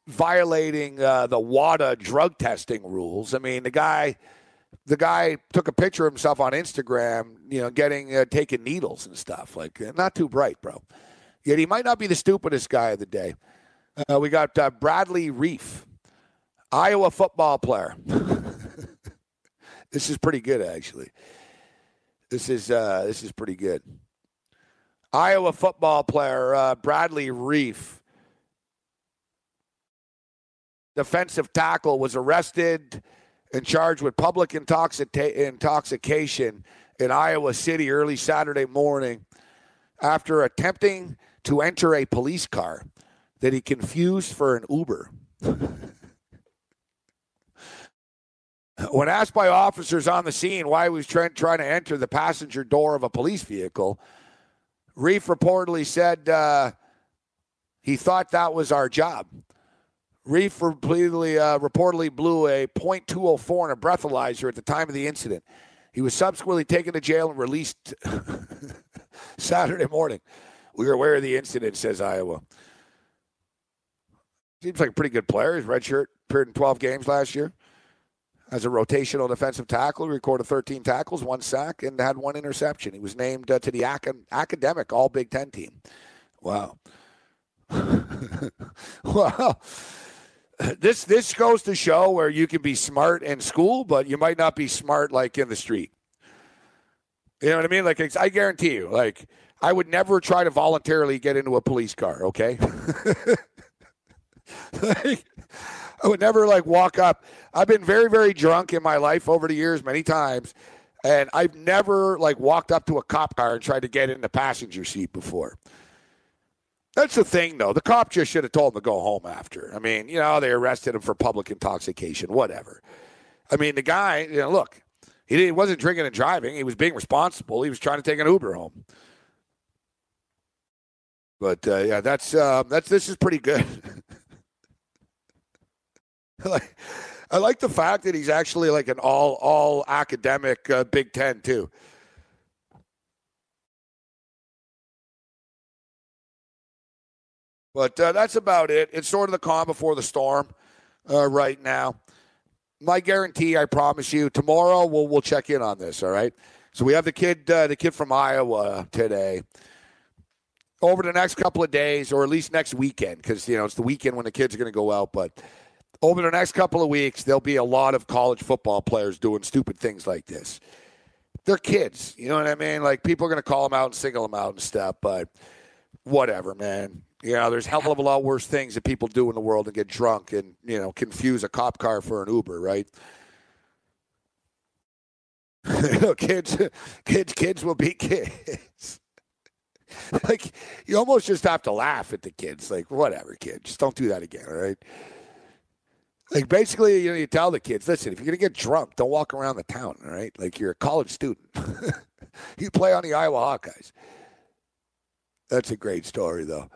violating uh, the WADA drug testing rules. I mean, the guy, the guy took a picture of himself on Instagram, you know, getting uh, taking needles and stuff. Like, not too bright, bro. Yet he might not be the stupidest guy of the day. Uh, we got uh, Bradley Reiff, Iowa football player. this is pretty good, actually. This is uh, this is pretty good. Iowa football player uh, Bradley Reiff, defensive tackle, was arrested and charged with public intoxica- intoxication in Iowa City early Saturday morning after attempting to enter a police car that he confused for an Uber. when asked by officers on the scene why he was trying, trying to enter the passenger door of a police vehicle, Reiff reportedly said uh, he thought that was our job. Reiff repeatedly, uh, reportedly blew a .204 in a breathalyzer at the time of the incident. He was subsequently taken to jail and released Saturday morning. We are aware of the incident, says Iowa. Seems like a pretty good player. His red shirt appeared in 12 games last year. as a rotational defensive tackle. Recorded 13 tackles, one sack, and had one interception. He was named uh, to the ac- academic All Big Ten team. Wow. well, this this goes to show where you can be smart in school, but you might not be smart like in the street. You know what I mean? Like I guarantee you, like I would never try to voluntarily get into a police car. Okay. I would never like walk up. I've been very, very drunk in my life over the years, many times, and I've never like walked up to a cop car and tried to get in the passenger seat before. That's the thing, though. The cop just should have told him to go home after. I mean, you know, they arrested him for public intoxication, whatever. I mean, the guy, you know, look, he wasn't drinking and driving. He was being responsible. He was trying to take an Uber home. But uh, yeah, that's uh, that's this is pretty good. like, I like the fact that he's actually like an all all academic uh, Big Ten too. But uh, that's about it. It's sort of the calm before the storm uh, right now. My guarantee, I promise you, tomorrow we'll we'll check in on this. All right. So we have the kid, uh, the kid from Iowa today. Over the next couple of days, or at least next weekend, because you know it's the weekend when the kids are going to go out. But over the next couple of weeks, there'll be a lot of college football players doing stupid things like this. They're kids, you know what I mean? Like people are going to call them out and single them out and stuff, but whatever, man. You know, there's hell of a lot worse things that people do in the world and get drunk and, you know, confuse a cop car for an Uber, right? you kids, kids, kids will be kids. like, you almost just have to laugh at the kids. Like, whatever, kid, just don't do that again, all right? Like, basically, you know, you tell the kids, listen, if you're to get drunk, don't walk around the town, all right? Like, you're a college student. you play on the Iowa Hawkeyes. That's a great story, though.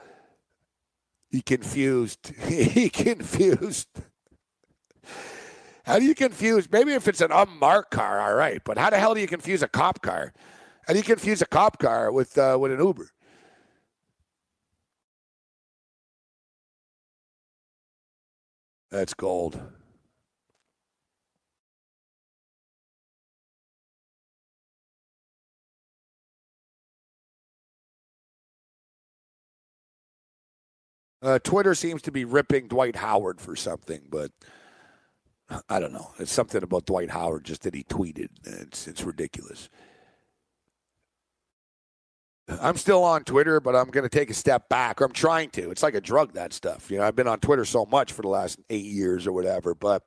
He confused. he confused. How do you confuse? Maybe if it's an unmarked car, all right. But how the hell do you confuse a cop car? How do you confuse a cop car with uh, with an Uber? That's gold. Uh, Twitter seems to be ripping Dwight Howard for something, but I don't know. It's something about Dwight Howard just that he tweeted. It's it's ridiculous. I'm still on Twitter, but I'm going to take a step back, or I'm trying to. It's like a drug, that stuff. You know, I've been on Twitter so much for the last eight years or whatever, but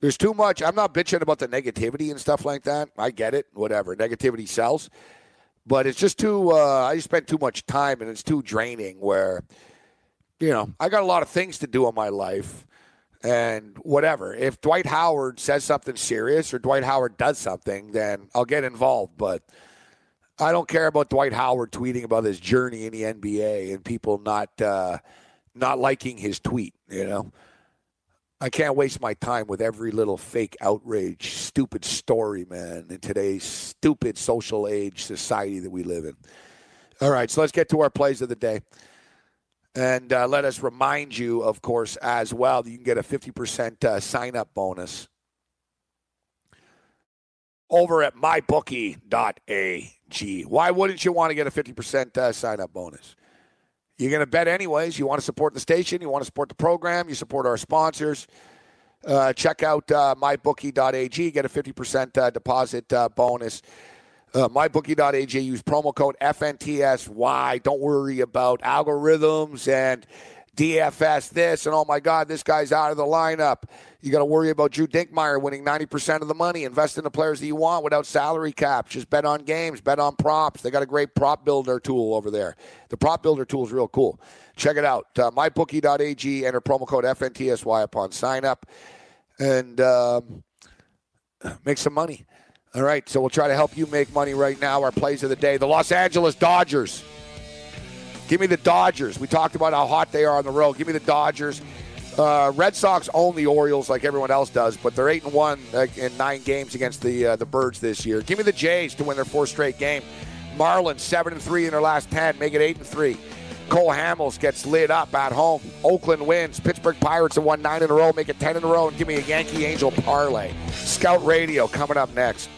there's too much. I'm not bitching about the negativity and stuff like that. I get it, whatever. Negativity sells, but it's just too. Uh, I spend too much time, and it's too draining. Where you know, I got a lot of things to do in my life and whatever. If Dwight Howard says something serious or Dwight Howard does something, then I'll get involved. But I don't care about Dwight Howard tweeting about his journey in the NBA and people not uh, not liking his tweet. You know, I can't waste my time with every little fake outrage, stupid story, man. In today's stupid social age society that we live in. All right, so let's get to our plays of the day. And uh, let us remind you, of course, as well, that you can get a 50% uh, sign up bonus over at mybookie.ag. Gee, why wouldn't you want to get a 50% uh, sign up bonus? You're going to bet anyways. You want to support the station, you want to support the program, you support our sponsors. Uh, check out uh, mybookie.ag, get a 50% uh, deposit uh, bonus. Uh, MyBookie.ag, use promo code FNTSY. Don't worry about algorithms and DFS this and oh my God, this guy's out of the lineup. You got to worry about Drew Dinkmeyer winning 90% of the money. Invest in the players that you want without salary caps. Just bet on games, bet on props. They got a great prop builder tool over there. The prop builder tool is real cool. Check it out. Uh, MyBookie.ag, enter promo code FNTSY upon sign up and um, make some money. All right, so we'll try to help you make money right now. Our plays of the day the Los Angeles Dodgers. Give me the Dodgers. We talked about how hot they are on the road. Give me the Dodgers. Uh, Red Sox own the Orioles like everyone else does, but they're eight and one in nine games against the uh, the Birds this year. Give me the Jays to win their fourth straight game. Marlins seven and three in their last ten, make it eight and three. Cole Hamels gets lit up at home. Oakland wins. Pittsburgh Pirates have won nine in a row, make it 10 in a row, and give me a Yankee Angel parlay. Scout Radio coming up next.